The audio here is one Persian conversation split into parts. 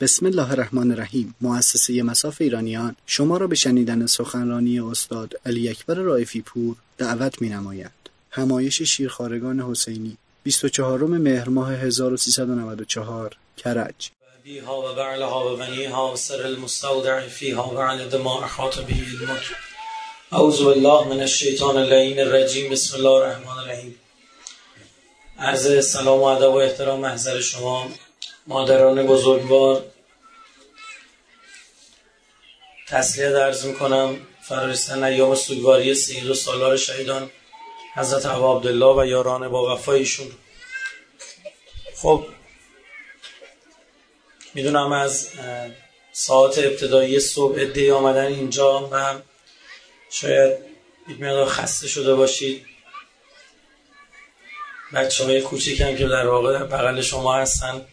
بسم الله الرحمن الرحیم مؤسسه مساف ایرانیان. شما را به شنیدن سخنرانی استاد علی اکبر رائفی پور دعوت می نماید. همایش شیرخارگان حسینی 24 مهر ماه 1394 کرج. أعوذ بالله من الشيطان اللعين الرجيم بسم الله الرحمن الرحیم. عرض سلام و ادب و احترام محضر شما. مادران بزرگوار تسلیت عرض می‌کنم. فرارستن ایام سوگواری سید و سالار شهیدان حضرت عبا عبدالله و یاران با وفایشون خب می‌دونم از ساعت ابتدایی صبح ادهی آمدن اینجا و شاید یک مقدار خسته شده باشید. بچه های کوچیک هم که در واقع در بغل شما هستن.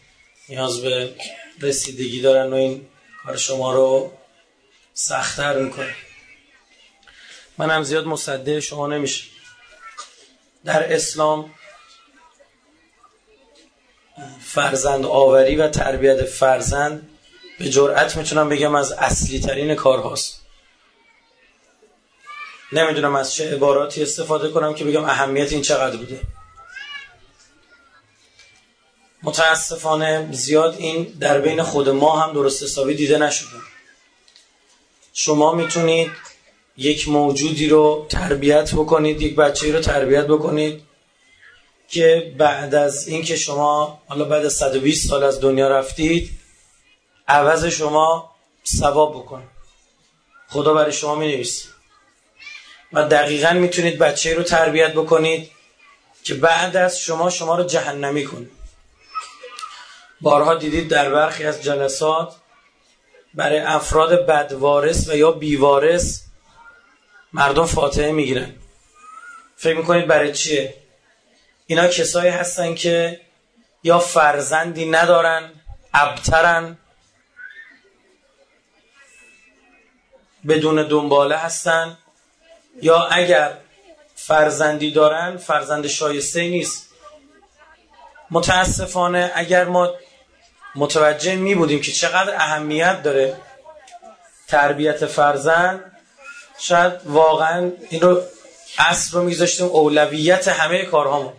نیاز به رسیدگی دارن و این کار شما رو سختتر می‌کنه. من هم زیاد مصده شما نمیشه در اسلام فرزند آوری و تربیت فرزند به جرأت می‌تونم بگم از اصلی ترین کار هاست نمی‌دونم از چه عباراتی استفاده کنم که بگم اهمیت این چقدر بوده. متاسفانه زیاد این در بین خود ما هم درست حسابی دیده نشده. شما می‌تونید یک موجودی رو تربیت بکنید یک بچه رو تربیت بکنید که بعد از اینکه شما حالا بعد از 120 سال از دنیا رفتید عوض شما ثواب بکنید خدا برای شما می و دقیقا می‌تونید بچه رو تربیت بکنید که بعد از شما شما رو جهنمی کنید بارها دیدید در برخی از جلسات برای افراد بدوارث و یا بیوارث مردم فاتحه می‌گیرن. فکر می‌کنید برای چیه؟ اینا کسایی هستن که یا فرزندی ندارن ابترن بدون دنباله هستن یا اگر فرزندی دارن فرزند شایسته نیست. متاسفانه اگر ما متوجه می بودیم که چقدر اهمیت داره تربیت فرزند. شاید واقعا این رو اصل رو میذاشتیم اولویت همه کارهامون.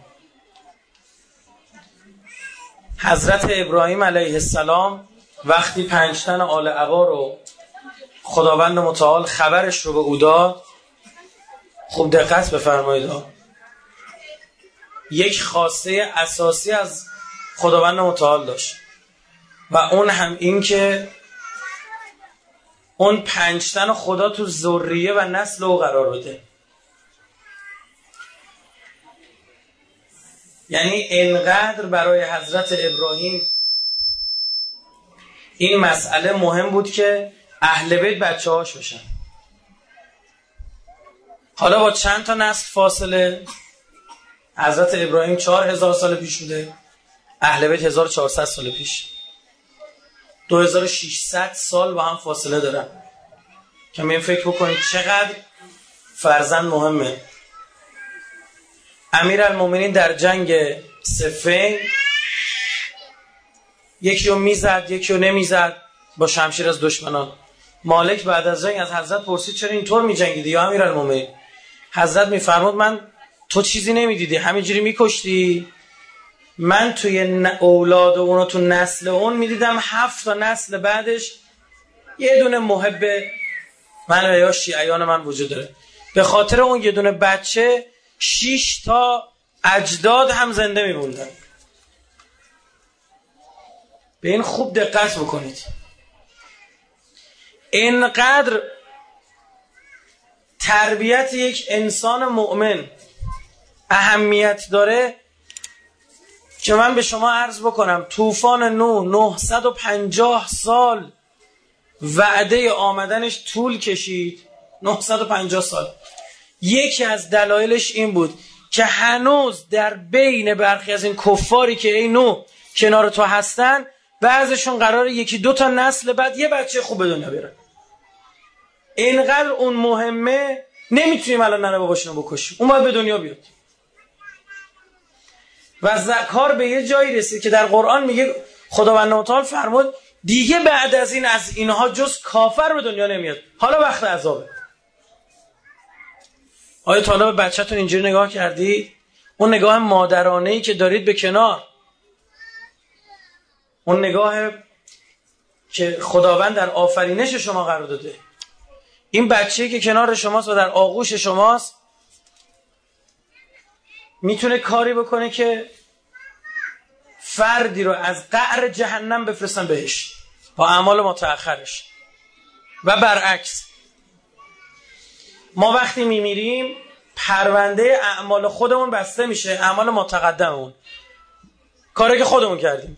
حضرت ابراهیم علیه السلام وقتی پنجتن آل عقا رو خداوند متعال خبرش رو به او داد خوب دقت بفرمایید. یک خواسته اساسی از خداوند متعال داشت. و اون هم این که اون پنجتن خدا تو ذریه و نسل او قرار بده. یعنی انقدر برای حضرت ابراهیم این مسئله مهم بود که اهل بیت بچه هاش بشن. حالا با چند تا نسل فاصله حضرت ابراهیم چهار هزار سال پیش بوده اهل بیت 1400 سال پیش. 2600 سال با هم فاصله دارن. این فکر بکنید چقدر فرزند مهمه. امیر المومنین در جنگ سفین یکی رو می‌زد یکی رو نمی‌زد با شمشیر از دشمنان. مالک بعد از جنگ از حضرت پرسید چرا اینطور میجنگیدی یا امیر المومنین حضرت میفرمود من تو چیزی نمی‌دیدی همینجوری میکشتی؟ من توی اولاد و اونو تو نسل اون می‌دیدم هفت تا نسل بعدش یه دونه محب من و یا شیعیان من وجود داره. به خاطر اون یه دونه بچه شیش تا اجداد هم زنده میموندن به این خوب دقت بکنید. اینقدر تربیت یک انسان مؤمن اهمیت داره که من به شما عرض بکنم طوفان نو 950 سال وعده آمدنش طول کشید. 950 سال. یکی از دلایلش این بود که هنوز در بین برخی از این کفاری که ای نو کنار تو هستن بعضشون قرار یکی دو تا نسل بعد یه بچه خوب به دنیا بیارن. اینقدر اون مهمه نمی‌تونیم الان ننه باباشونو بکشیم. اون باید به دنیا بیاد. و زکار به یه جایی رسید که در قرآن میگه خداوند متعال فرمود دیگه بعد از این از اینها جز کافر به دنیا نمیاد. حالا وقت عذابه. آیا تا به بچهتون اینجوری نگاه کردی؟ اون نگاه مادرانه ای که دارید به کنار. اون نگاه که خداوند در آفرینش شما قرار داده. این بچه که کنار شماست و در آغوش شماست می‌تونه کاری بکنه که فردی رو از قعر جهنم بفرستن بهش. با اعمال متأخرش. و برعکس. ما وقتی میمیریم پرونده اعمال خودمون بسته میشه اعمال متقدممون. کاری که خودمون کردیم.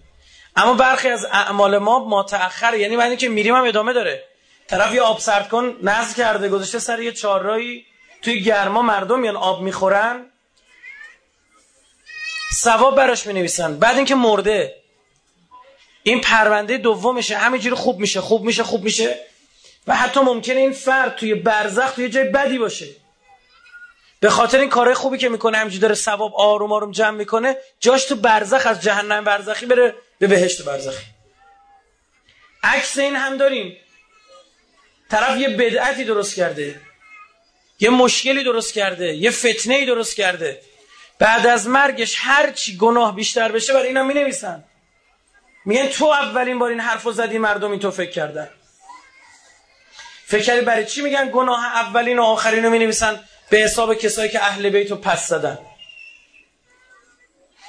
اما برخی از اعمال ما متأخر یعنی بعد که میریم هم ادامه داره. طرف یه آب سرد کن نزد کرده گذاشته سر یه چهارراهی توی گرما مردم میان آب می‌خورن. ثواب براش می نویسن بعد اینکه مرده. این پرونده دومشه. همینجوری خوب میشه خوب میشه خوب میشه. و حتی ممکنه این فرد توی برزخ توی جای بدی باشه. به خاطر این کارهای خوبی که می‌کنه همینجوری داره ثواب آروم آروم جمع می‌کنه جاش تو برزخ از جهنم برزخی بره به بهشت برزخی. عکس این هم داریم. طرف یه بدعتی درست کرده. یه مشکلی درست کرده. یه فتنه ای درست کرده. بعد از مرگش هر چی گناه بیشتر بشه برای اینا می نویسن میگن تو اولین بار این حرفو زدی مردم این تو فکر کردن. فکر کردی برای چی میگن گناه اولین و آخرین رو می نویسن به حساب کسایی که اهل بیت رو پس زدن.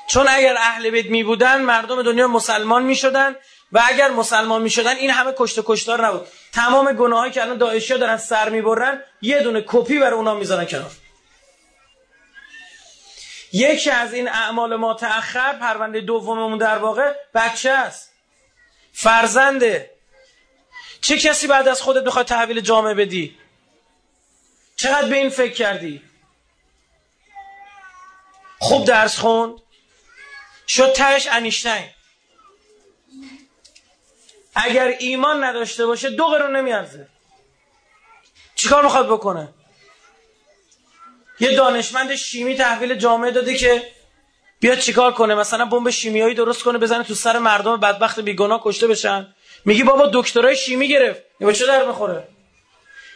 چون اگر اهل بیت می بودن مردم دنیا مسلمان می شدن و اگر مسلمان می شدن این همه کشت و کشتار نبود. تمام گناهایی که الان داعشی دارن سر می برن یه دونه کپی بر اونا می‌ذارن کنار. یکی از این اعمال ما تأخر پرونده دوممون در واقع بچه است. فرزنده چه کسی بعد از خودت می‌خواد تحویل جامعه بدی؟ چقدر به این فکر کردی؟ خوب درس خوند؟ شد تهش انیشتین. اگر ایمان نداشته باشه دو قرون نمیارزه. چیکار می‌خواد بکنه؟ یه دانشمند شیمی تحویل جامعه داده که بیاد چیکار کنه؟ مثلا بمب شیمیایی درست کنه بزنه تو سر مردم بدبخت بیگناه کشته بشن. میگی بابا دکترای شیمی گرفت. به چه در می‌خوره؟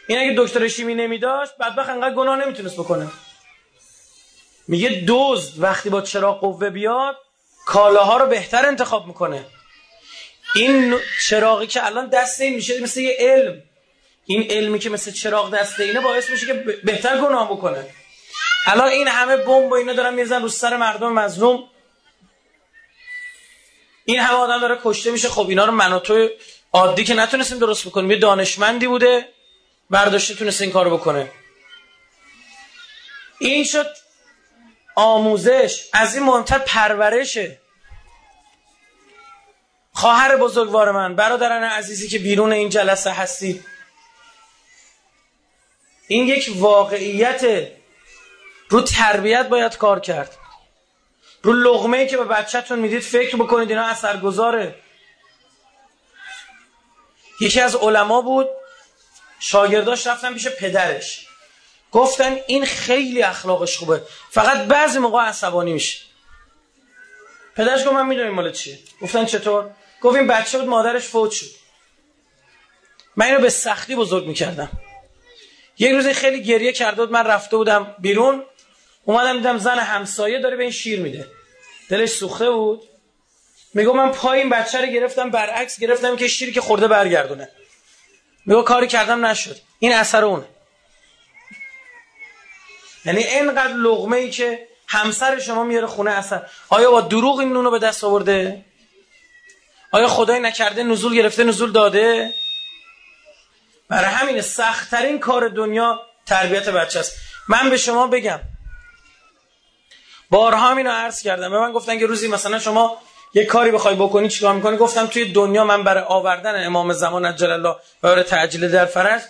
این اگه دکتر شیمی نمیداشت بدبخت انقدر گناه نمی‌تونست بکنه. میگه دوز وقتی با چراغ قوه بیاد کالاها رو بهتر انتخاب می‌کنه. این چراغی که الان دست این میشه مثل یه علم. این علمی که مثل چراغ دست اینه باعث میشه که بهتر گناه بکنه. الان این همه بمب و اینا دارن میزن رو سر مردم مظلوم. این همه آدم داره کشته میشه. خب اینا رو من و تو عادی که نتونستیم درست بکنیم. یه دانشمندی بوده. برداشته تونست این کارو بکنه. این شد آموزش. از این مهمتر پرورشه. خواهر بزرگوار من برادران عزیزی که بیرون این جلسه هستید. این یک واقعیت رو تربیت باید کار کرد. رو لغمه ای که به بچهتون می‌دید فکر بکنید اینا اثرگذاره. یکی از علما بود شاگرداش رفتن پیش پدرش. گفتن این خیلی اخلاقش خوبه. فقط بعضی موقع عصبانی میشه. پدرش گفت من می‌دونم مال چیه. گفتن چطور؟ گفت این بچه بود مادرش فوت شد. من اینو به سختی بزرگ می‌کردم. یک روز خیلی گریه کرده من رفته بودم بیرون. اومدم دیدم زن همسایه داره به این شیر میده. دلش سوخته بود. میگو من پای این بچه رو گرفتم برعکس گرفتم که شیری که خورده برگردونه. میگو کاری کردم نشد. این اثر اونه. یعنی اینقدر لغمه ای که همسر شما میاره خونه اثر. آیا با دروغ این نونو به دست آورده؟ آیا خدای نکرده نزول گرفته نزول داده؟ برای همین سختترین کار دنیا تربیت بچه است. من به شما بگم بارها اینو عرض کردم. به من گفتن که روزی مثلا شما یه کاری بخوای بکنی چیکار می‌کنی؟ گفتم توی دنیا من برای آوردن امام زمان عجل الله برای تعجیل در فرج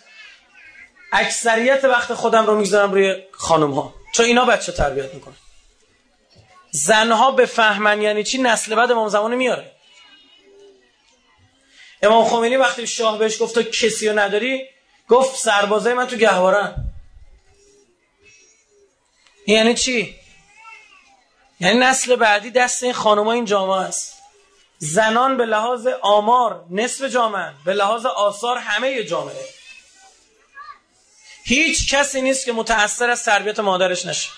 اکثریت وقت خودم رو می‌ذارم روی خانم ها چون اینا بچه تربیت می‌کنن. زنها به فهمن یعنی چی؟ نسل بعد امام زمان میاره. امام خمینی وقتی شاه بهش گفت تو کسی رو نداری؟ گفت سربازای من تو گهوارن یعنی چی؟ یعنی نسل بعدی دست این خانم این جامعه است. زنان به لحاظ آمار نصف جامعه به لحاظ آثار همه جامعه. هیچ کسی نیست که متأثر از تربیت مادرش نشه.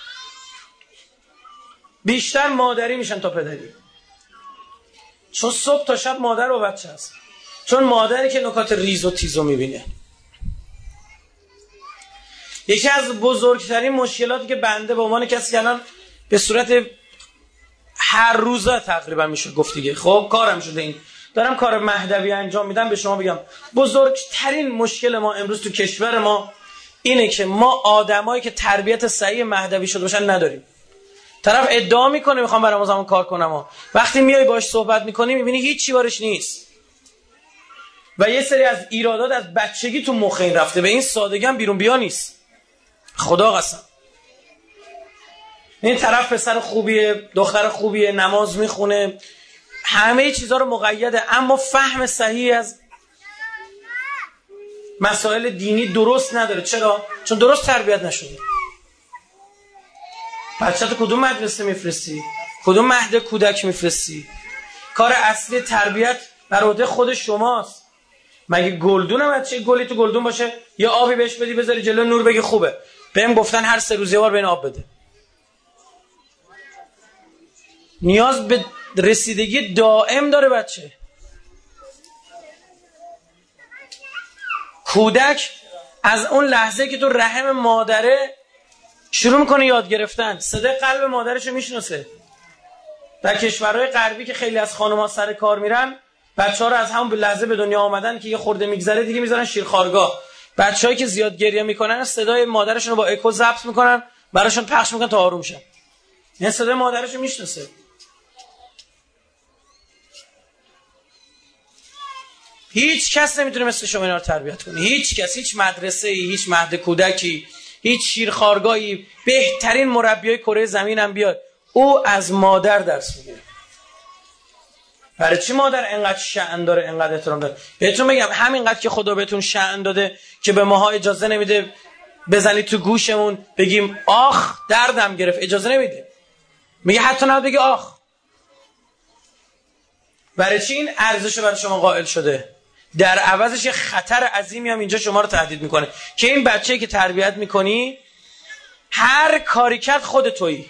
بیشتر مادری میشن تا پدری. چون صبح تا شب مادر و بچه هست چون مادری که نکات ریز و تیز رو می‌بینه. یکی از بزرگترین مشکلاتی که بنده به عنوان کسی که الان به صورت هر روزه تقریبا میشه گفت دیگه. خب کارم شده این. دارم کار مهدوی انجام میدم به شما بگم. بزرگترین مشکل ما امروز تو کشور ما اینه که ما آدمایی که تربیت صحیح مهدوی شده باشن نداریم. طرف ادعا می‌کنه می‌خوام برام زمان کار کنم. و وقتی میای باش صحبت می‌کنی می‌بینی هیچ چی بارش نیست. و یه سری از ایرادات از بچگی تو مخ این رفته. به این سادگی بیرون بیا نیست. خدا قسم. این طرف پسر خوبیه دختر خوبیه نماز می‌خونه. همه چیزها رو مقیده اما فهم صحیح از مسائل دینی درست نداره. چرا؟ چون درست تربیت نشده. بچه تو کدوم مدرسه میفرستی؟ کدوم مهد کودک میفرستی؟ کار اصلی تربیت بر عهده خود شماست. مگه گلدون هم چه گلی تو گلدون باشه؟ یا آبی بهش بدی بذاری جلو نور بگی خوبه. بهم گفتن هر سه روز یه بار بین آب بده. نیاز به رسیدگی دائم داره بچه. کودک از اون لحظه که تو رحم مادره شروع می‌کنه یاد گرفتن. صدای قلب مادرش رو می‌شناسه. در کشورهای غربی که خیلی از خانم‌ها سر کار میرن بچه ها رو از همون لحظه به دنیا آمدن که یه خورده میگذره دیگه می‌ذارن شیرخارگاه بچه‌هایی که زیاد گریه می‌کنن صدای مادرشون رو با اکو ضبط می‌کنن براشون پخش می‌کنن تا آروم شن. این صدای مادرش رو می‌شناسه. هیچ کس نمی‌تونه مثل شما اینا رو تربیت کنه. هیچ کس هیچ مدرسه ای هیچ مهد کودکی هیچ شیرخارگاهی. بهترین مربیای کره زمین هم بیاد. او از مادر درس می‌گیره. برای چی مادر انقدر شأن داره انقدر احترام داره؟ بهتون بگم همینقدر که خدا بهتون شأن داده که به ماها اجازه نمیده بزنید تو گوشمون بگیم آخ دردم گرفت. اجازه نمیده. میگه حتی نه بگی آخ. برای چی این ارزش برای شما قائل شده؟ در عوضش خطر عظیمی هم اینجا شما رو تهدید می‌کنه. که این بچه که تربیت می‌کنی هر کاری کرد خود تویی.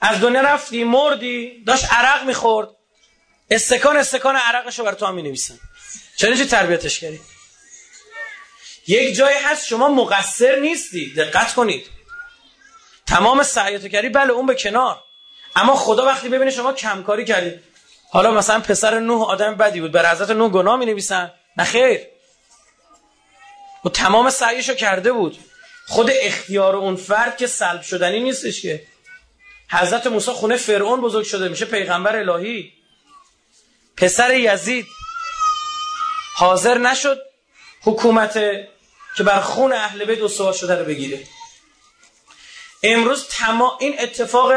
از دنیا رفتی مردی داشت عرق می‌خورد. استکان استکان عرقش رو بر تو هم می‌نویسن. چرا چه تربیتش کردی؟ یک جایی هست شما مقصر نیستی. دقت کنید. تمام سعیتو کردی بله اون به کنار. اما خدا وقتی ببینه شما کمکاری کردید. حالا مثلا پسر نوح آدم بدی بود بر حضرت نوح گناه می نویسن نه خیر. و تمام سعیشو کرده بود. خود اختیار اون فرد که سلب شدنی نیستش که. حضرت موسی خونه فرعون بزرگ شده میشه پیغمبر الهی. پسر یزید. حاضر نشد حکومت که بر خون اهل بیت استوار شده رو بگیره. امروز تمام این اتفاق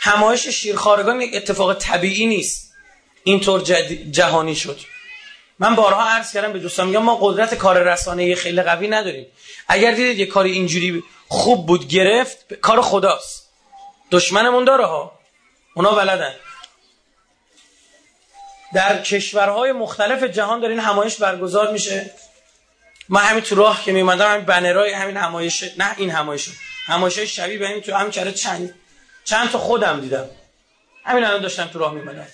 همایش شیرخارگان یک اتفاق طبیعی نیست. اینطور جهانی شد. من بارها عرض کردم به دوستان میگم ما قدرت کار رسانه خیلی قوی نداریم. اگر دیدید یه کاری اینجوری خوب بود گرفت کار خداست. دشمنمون داره ها. اونا بلدن در کشورهای مختلف جهان داره این همایش برگزار میشه. من همین تو راه که میمدم همین بنرهای همین همایش نه این همایش. همایش شبیه به این تو هم چند چند تا خودم دیدم. همین الان داشتم تو راه میمدم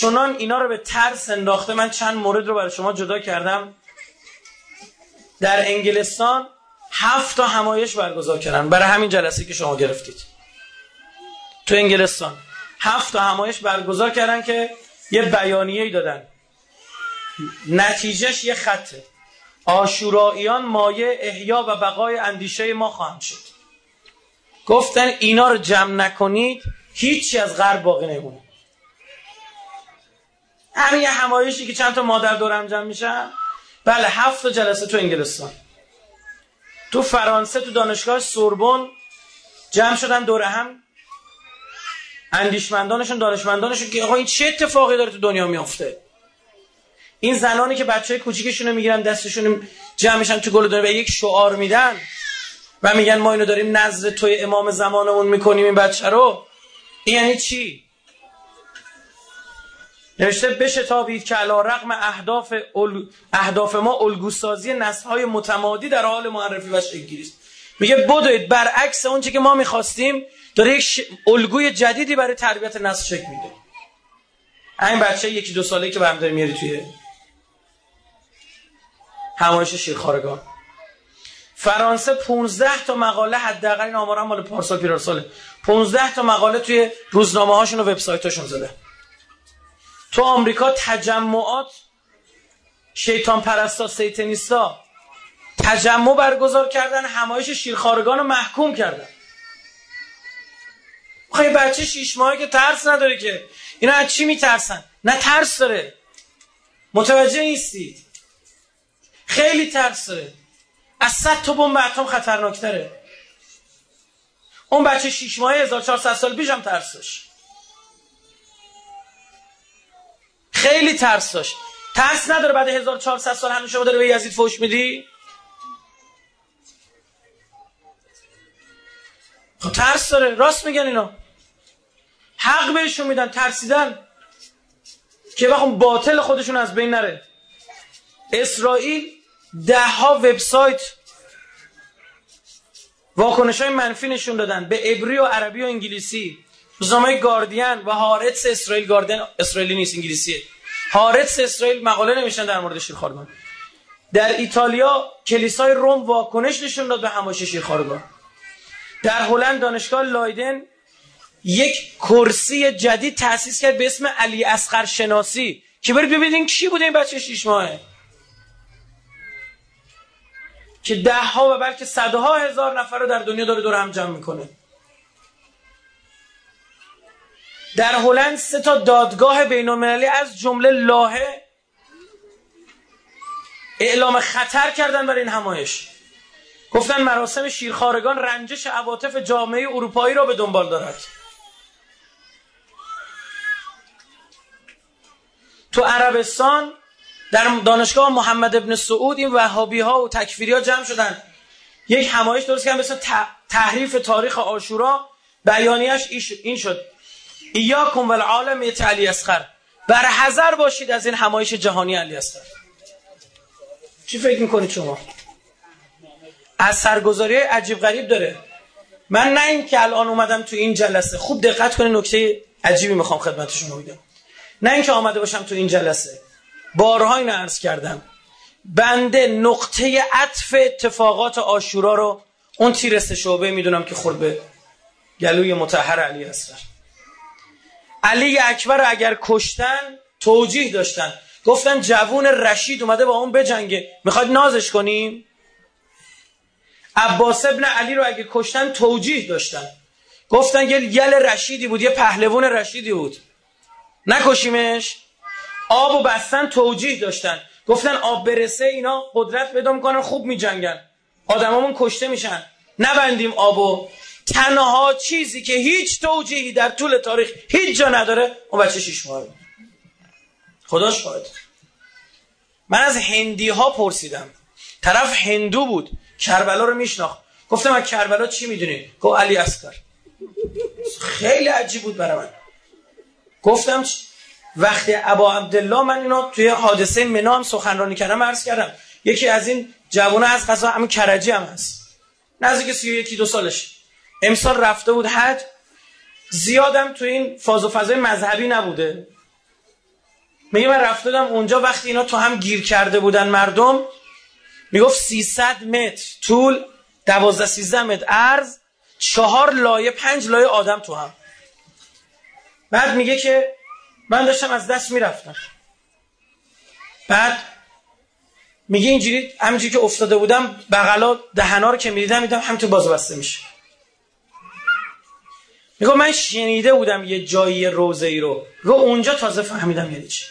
چنان اینا رو به ترس انداخته من چند مورد رو برای شما جدا کردم. در انگلستان هفت تا همایش برگزار کردن. برای همین جلسه که شما گرفتید. تو انگلستان هفت تا همایش برگزار کردن که یه بیانیه‌ای دادن. نتیجهش یه خطه. آشوراییان مایه احیا و بقای اندیشه ما خواهند شد. گفتن اینا رو جمع نکنید هیچی از غرب باقی نمونه. همین یه همایشی که چند تا مادر دورم جمع میشن بله هفت جلسه تو انگلستان. تو فرانسه تو دانشگاه سوربن جمع شدن دور هم. اندیشمندانشون دانشمندانشون که آقا این چه اتفاقی داره تو دنیا میافته؟ این زنانی که بچه کوچیکشون رو می‌گیرن دستشون جمع میشن تو گل دنیا به یک شعار میدن و میگن ما اینو داریم نزد توی امام زمانمون می‌کنیم این بچه رو. این یعنی چی؟ نوشته بشتابید که علا رقم اهداف, اهداف ما الگوسازی نسل های متمادی در حال معرفی و شکلگیری است. میگه بدوید برعکس اون که ما می‌خواستیم داره یک ش... الگوی جدیدی برای تربیت نسل شکل میده. این بچه یکی دو ساله که برم داری میاری توی همایش شیرخارگاه فرانسه 15 تا مقاله حداقل این آمارم مال پارسال پیرارساله. 15 تا مقاله توی روزنامه هاشون و وبسایتاشون زده. تو آمریکا تجمعات شیطان پرستا سیتنیستا تجمع برگزار کردن همایش شیرخارگان رو محکوم کردن. خیلی بچه شیش ماهی که ترس نداره که. اینا از چی میترسن؟ نه ترس داره. متوجه نیستید خیلی ترس داره. از صد تا بمب اتم خطرناکتره. اون بچه شیش ماهی 1400 سال پیش هم ترس داشت. خیلی ترس داشت. ترس نداره بعد 1400 سال هنوز شما داره به یزید فوش میدی؟ خب ترس داره. راست میگن اینا. حق بهشون میدن ترسیدن. که وقت باطل خودشون از بین نره. اسرائیل ده ها وبسایت واکنش های منفی نشون دادن. به عبری و عربی و انگلیسی. روزنامه گاردین و هارتس اسرائیل گاردین اسرائیلی نیست انگلیسیه. هارتس اسرائیل مقاله نمیشن در مورد شیرخوارگان در ایتالیا کلیسای روم واکنش نشون داد به همایش شیرخوارگان در هلند دانشگاه لایدن یک کرسی جدید تأسیس کرد به اسم علی اسقر شناسی که برید ببینید کی بوده این بچه شیش ماهه. که ده ها و بلکه صدها هزار نفر رو در دنیا داره دور هم جمع می‌کنه. در هلند سه تا دادگاه بین از جمله لاهه اعلام خطر کردن برای این همایش. گفتن مراسم شیرخارگان رنجش عواطف جامعه اروپایی را به دنبال دارد. تو عربستان در دانشگاه محمد ابن سعود این وهابی ها و تکفیری ها جمع شدن. یک همایش درست کردن به تحریف تاریخ آشورا. بیانیش این شد. ایاکم والعالم علی اسخر بر حذر باشید از این همایش جهانی علی اسخر چی فکر می‌کنید شما؟ از سرگزاری عجیب غریب داره. من نه این که الان اومدم تو این جلسه. خوب دقت کنید نکته عجیبی می‌خوام خدمت شما بگم. نه اینکه آمده باشم تو این جلسه. بارها این عرض کردم. بنده نقطه عطف اتفاقات آشورا رو اون تیرست شعبه می‌دونم که خورد به گلوی متحر علی اصغر. علی اکبر اگر کشتن توجیه داشتن. گفتن جوون رشید اومده با اون بجنگه. می‌خواد نازش کنیم؟ عباس ابن علی رو اگه کشتن توجیه داشتن. گفتن یه گل رشیدی بود یه پهلوان رشیدی بود. نکشیمش؟ آب و بستن توجیه داشتن. گفتن آب برسه اینا قدرت پیدا می‌کنن خوب میجنگن. آدمامون کشته میشن. نبندیم آبو. تنها چیزی که هیچ توجیهی در طول تاریخ هیچ جا نداره اون بچه شیش ماه خدا شاهد من از هندی ها پرسیدم. طرف هندو بود کربلا رو میشناخت. گفتم از کربلا چی می‌دونی؟ گفت علی اصغر. خیلی عجیب بود برای من. گفتم وقتی ابا عبدالله من اینو توی حادثه منا هم سخنرانی کردم عرض کردم یکی از این جوانه از قضا همین کرجی هم هست. نزدیک سی یکی دو سالش امسال رفته بود حج. زیادم تو این فاز و فضای مذهبی نبوده. میگه من رفته بودم اونجا وقتی اینا تو هم گیر کرده بودن مردم می‌گفت 300 متر طول 12 13 متر عرض چهار لایه پنج لایه آدم تو هم. بعد میگه که من داشتم از دست می‌رفتم. بعد میگه اینجوری همینجوری که افتاده بودم بغلا دهنا رو که می‌دیدم میدم همینطور باز بسته میشه. میگه من شنیده بودم یه جایی روزه ای رو. رو اونجا تازه فهمیدم یعنی چی.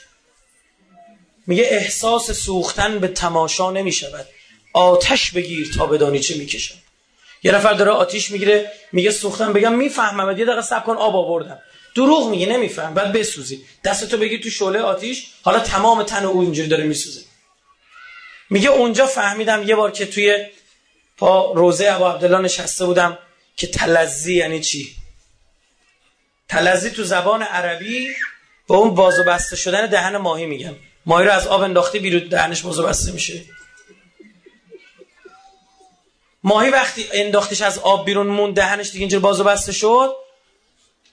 میگه احساس سوختن به تماشا نمی‌شود. آتش بگیر تا بدانی چه می‌کشم یه نفر داره آتیش می‌گیره میگه سوختن بگم می‌فهمم یه دقیقه صبر کن آب آوردم. دروغ میگه نمیفهم. بعد بسوزی. دستتو بگیر تو شعله آتیش. حالا تمام تن او اینجوری داره میسوزه. میگه اونجا فهمیدم یه بار که توی پا روزه ابو عبدالله نشسته بودم که تلزی یعنی چی؟ تلزی تو زبان عربی با اون باز و بسته شدن دهن ماهی میگن. ماهی رو از آب انداختی بیرون دهنش باز و بسته میشه. ماهی وقتی انداختش از آب بیرون مون دهنش دیگه اینجور باز و بسته شد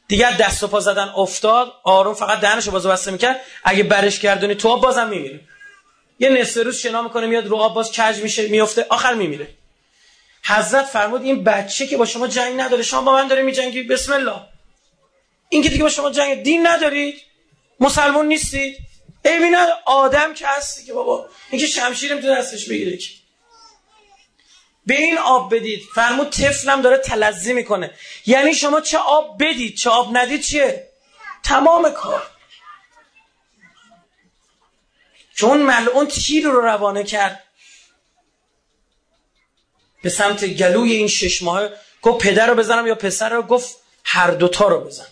دیگه دست و پا زدن افتاد آروم فقط دهنش رو باز و بسته می‌کرد. اگه برش گردونی تو آب بازم میمیره. یه نصف روز شنا می‌کنه میاد رو آب باز کج میشه میفته آخر میمیره. حضرت فرمود این بچه که با شما جنگ نداره شما با من داره میجنگی؟ بسم الله. این که دیگه با شما جنگ دین ندارید مسلمون نیستید عیبی آدم که هستی که بابا. اینکه شمشیر می‌تونه دستش بگیره که. به این آب بدید. فرمود طفلم داره تلزی می‌کنه. یعنی شما چه آب بدید چه آب ندید چیه؟ تمام کار. چون ملعون تیر رو روانه کرد. به سمت گلوی این شش ماه گفت پدر رو بزنم یا پسر رو؟ گفت هر دوتا رو بزن.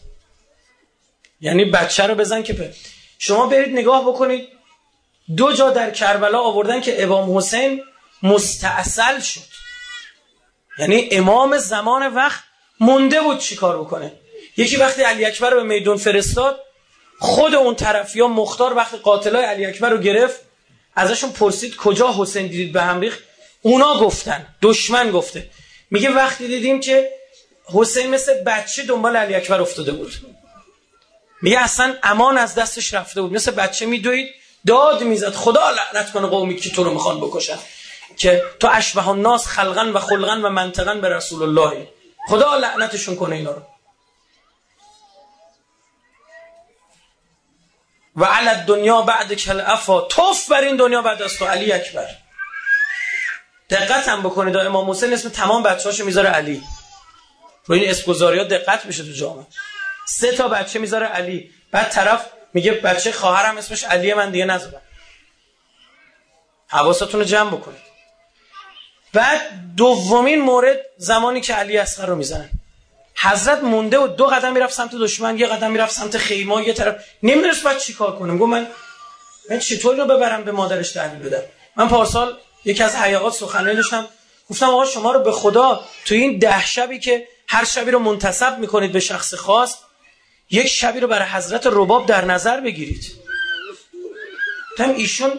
یعنی بچه رو بزن که پدر. شما برید نگاه بکنید. دو جا در کربلا آوردن که امام حسین مستاصل شد. یعنی امام زمان وقت مونده بود چی کار بکنه. یکی وقتی علی اکبر رو به میدون فرستاد خود اون طرف یا مختار وقتی قاتلای علی اکبر رو گرفت ازشون پرسید کجا حسین دیدید به هم ریخت؟ اونا گفتن دشمن گفته. میگه وقتی دیدیم که حسین مثل بچه دنبال علی اکبر افتاده بود. میگه اصلا امان از دستش رفته بود. مثل بچه میدوید داد می‌زد. خدا لعنت کنه قومی که تو رو می‌خوان بکشن. که تو اشبه الناس خلقا و خلقا و منطقا به رسول الله خدا لعنتشون کنه اینا رو. و علی دنیا بعد کل افا توف بر این دنیا بعد از تو. علی اکبر. دقت هم بکنید. امام حسین اسم تمام بچه‌هاشو می‌ذاره علی. رو این اسم دقت بشه تو جامعه. سه تا بچه می‌ذاره علی. بعد طرف میگه بچه خواهرم اسمش علیه من دیگه نذارم حواستون رو جمع بکنید. بعد دومین مورد زمانی که علی اصغر رو می‌زنن. حضرت مونده و دو قدم می‌رفت سمت دشمن یه قدم می‌رفت سمت خیمه یه طرف. نمی‌دونست بعد چیکار کنم. گفت من من چطور رو ببرم به مادرش تحویل بدم؟ من پارسال یکی از حیاقات سخنرانی داشتم. گفتم آقا شما رو به خدا تو این ده شبی که هر شبی رو منتصب می‌کنید به شخص خاص یک شبی رو برای حضرت رباب در نظر بگیرید. تم ایشون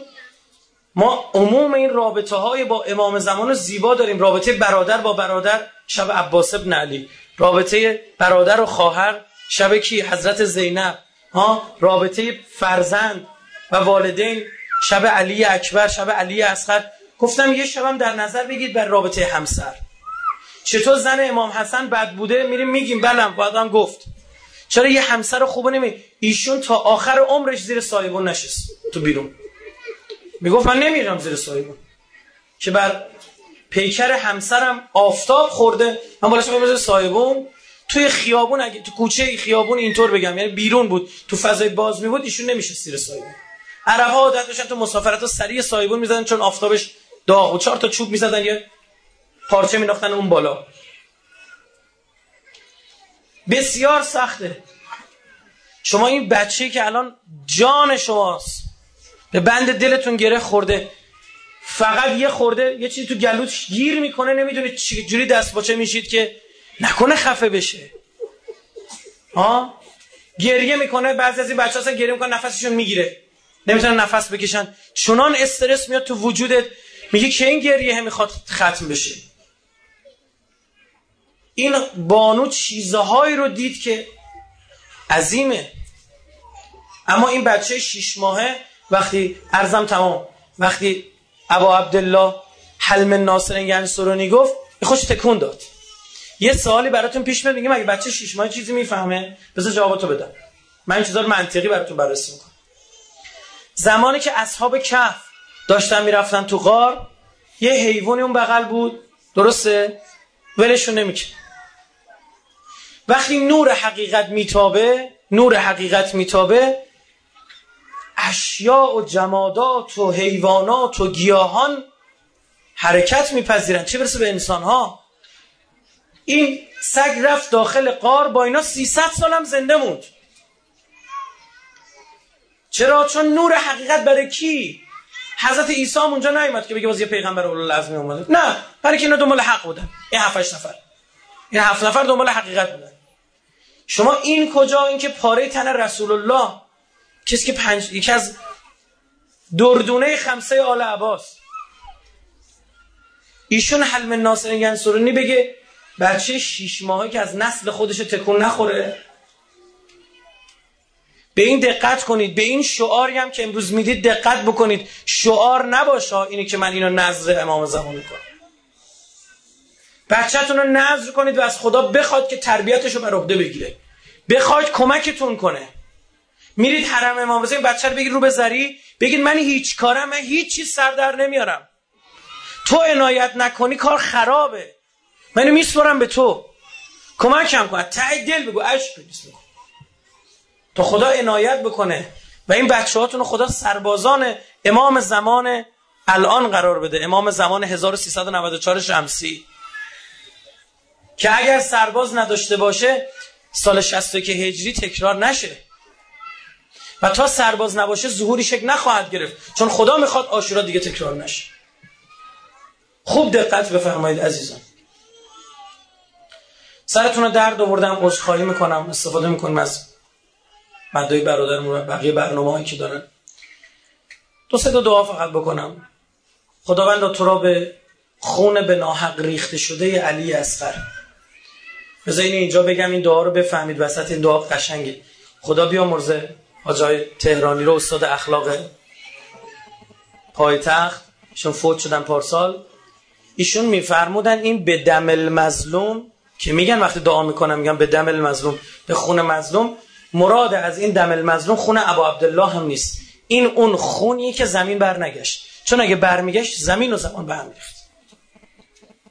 ما عموم این رابطه های با امام زمان زیبا داریم. رابطه برادر با برادر شب عباس ابن علی. رابطه برادر و خواهر شب کی؟ حضرت زینب. ها؟ رابطه فرزند و والدین شب علی اکبر شب علی اصغر. گفتم یه شبم در نظر بگید بر رابطه همسر. چطور زن امام حسن بد بوده؟ میریم میگیم بلم باید گفت. چرا یه همسر خوبه نمی ایشون تا آخر عمرش زیر سایبون نشست. تو بیرون. می‌گفت من نمیرم زیر سایبون. که بر پیکر همسرم آفتاب خورده. من بالاش میرم زیر سایبون. توی خیابون اگه تو کوچه خیابون اینطور بگم. یعنی بیرون بود. تو فضای باز می بود ایشون نمیشه زیر سایبون. عرب ها عادت داشتن تو مسافرت ها سریع سایبون می‌زدن چون آفتابش داغ و چهار تا چوب می‌زدن یه پارچه مینداختن اون بالا. بسیار سخته. شما این بچه که الان جان شماست به بند دلتون گره خورده فقط یه خورده یه چیزی تو گلوت گیر می‌کنه نمی‌دونه جوری دست باچه میشید که نکنه خفه بشه. ها گریه می‌کنه بعضی از این بچه ها گریه می‌کنه نفسشون می‌گیره. نمی‌تونن نفس بکشن. چنان استرس میاد تو وجودت میگه که این گریه می‌خواد ختم بشه؟ این بانو چیزهایی رو دید که عظیمه. اما این بچه شیش ماهه وقتی ارزم تمام وقتی ابا عبدالله حلم ناصر یعنی سرونی گفت خوش تکون داد. یه سوالی براتون پیش میاد میگم اگه بچه شیش ماه چیزی می‌فهمه بذار جوابتو بدم. من این چیزا رو منطقی براتون بررسی می‌کنم. زمانی که اصحاب کهف داشتن می‌رفتن تو غار یه حیوانی اون بغل بود. درسته؟ ولشون نمی‌کنه وقتی نور حقیقت میتابه نور حقیقت میتابه اشیاء و جمادات و حیوانات و گیاهان حرکت میپذیرن. چه برسه به انسان ها این سگ رفت داخل قار با اینا 300 سالم زنده موند. چرا؟ چون نور حقیقت برای کی؟ حضرت عیسی اونجا نیومد که بگه باز یه پیغمبر اولوالعزمی اومده. نه برای که اینا دنبال حق بودن. این هفت نفر. این هفت نفر دنبال حقیقت بودن. شما این کجا این که پاره تن رسول الله کسی که پنج یکی از دردونه خمسه آل عباس. ایشون حلم ناصر ینصرونی بگه بچه شیش ماهه که از نسل خودش تکون نخوره؟ به این دقت کنید به این شعاری هم که امروز می‌دید دقت بکنید. شعار نباشه اینی که من اینو نظر امام زمان می‌کنم بچهتون رو نظر کنید و از خدا بخواد که تربیتش رو بر عهده بگیره. بخواید کمکتون کنه. میرید حرم امام حسین بچه رو بگید رو بذاری بگید من هیچ کارم من هیچ چیز سر در نمیارم. تو عنایت نکنی کار خرابه. منو میسپرم به تو. کمکم کن. ته دل بگو. عشق بگو. تا خدا عنایت بکنه. و این بچه هاتون خدا سربازان امام زمان الان قرار بده. امام زمان 1394 شمسی. که اگر سرباز نداشته باشه سال 61 هجری تکرار نشه. و تا سرباز نباشه ظهوری شکل نخواهد گرفت. چون خدا می‌خواد آشورا دیگه تکرار نشه. خوب دقت بفرمایید عزیزان. سرتون رو درد آوردم عذرخواهی می‌کنم استفاده می‌کنم از مدای برادرمون بقیه برنامه هایی که دارن. دو سه دعا فقط بکنم. خداوند تو را به خون به ناحق ریخته شده علی اصغر. بذارین اینجا بگم این دعا رو بفهمید. وسط این دعا قشنگه خدا بیامرزه آجای تهرانی رو استاد اخلاق پایتخت. ایشون فوت شدن پارسال. ایشون میفرمودن این به دم المظلوم که میگن وقتی دعا می‌کنن میگن به دم المظلوم به خون مظلوم. مراد از این دم المظلوم خون ابا عبدالله هم نیست. این اون خونیه که زمین برنگشت. چون اگه برمیگشت زمین و زمان به هم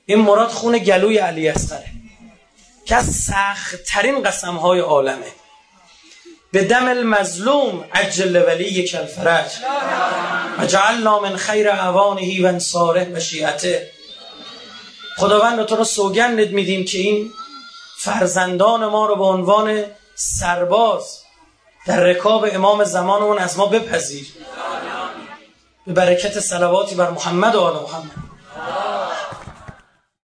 این مراد خون گلوی علی اصغره که از سخت ترین قسم های عالمه. به دم المظلوم عجل ولی یک الفرج. و جعلنا من خیر عوانهی و انصاره و شیعته. خداوند تو رو سوگندت میدیم که این فرزندان ما رو به عنوان سرباز در رکاب امام زمانمون از ما بپذیر. به برکت سلواتی بر محمد و آل محمد.